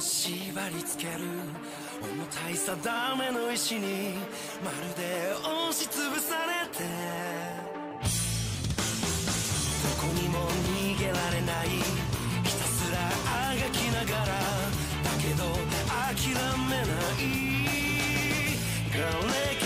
縛り付ける重たい定めの石にまるで押しつぶされてどこにも逃げられないひたすらあがきながらだけど諦めない。瓦礫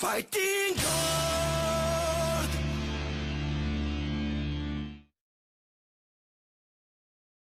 ファイティング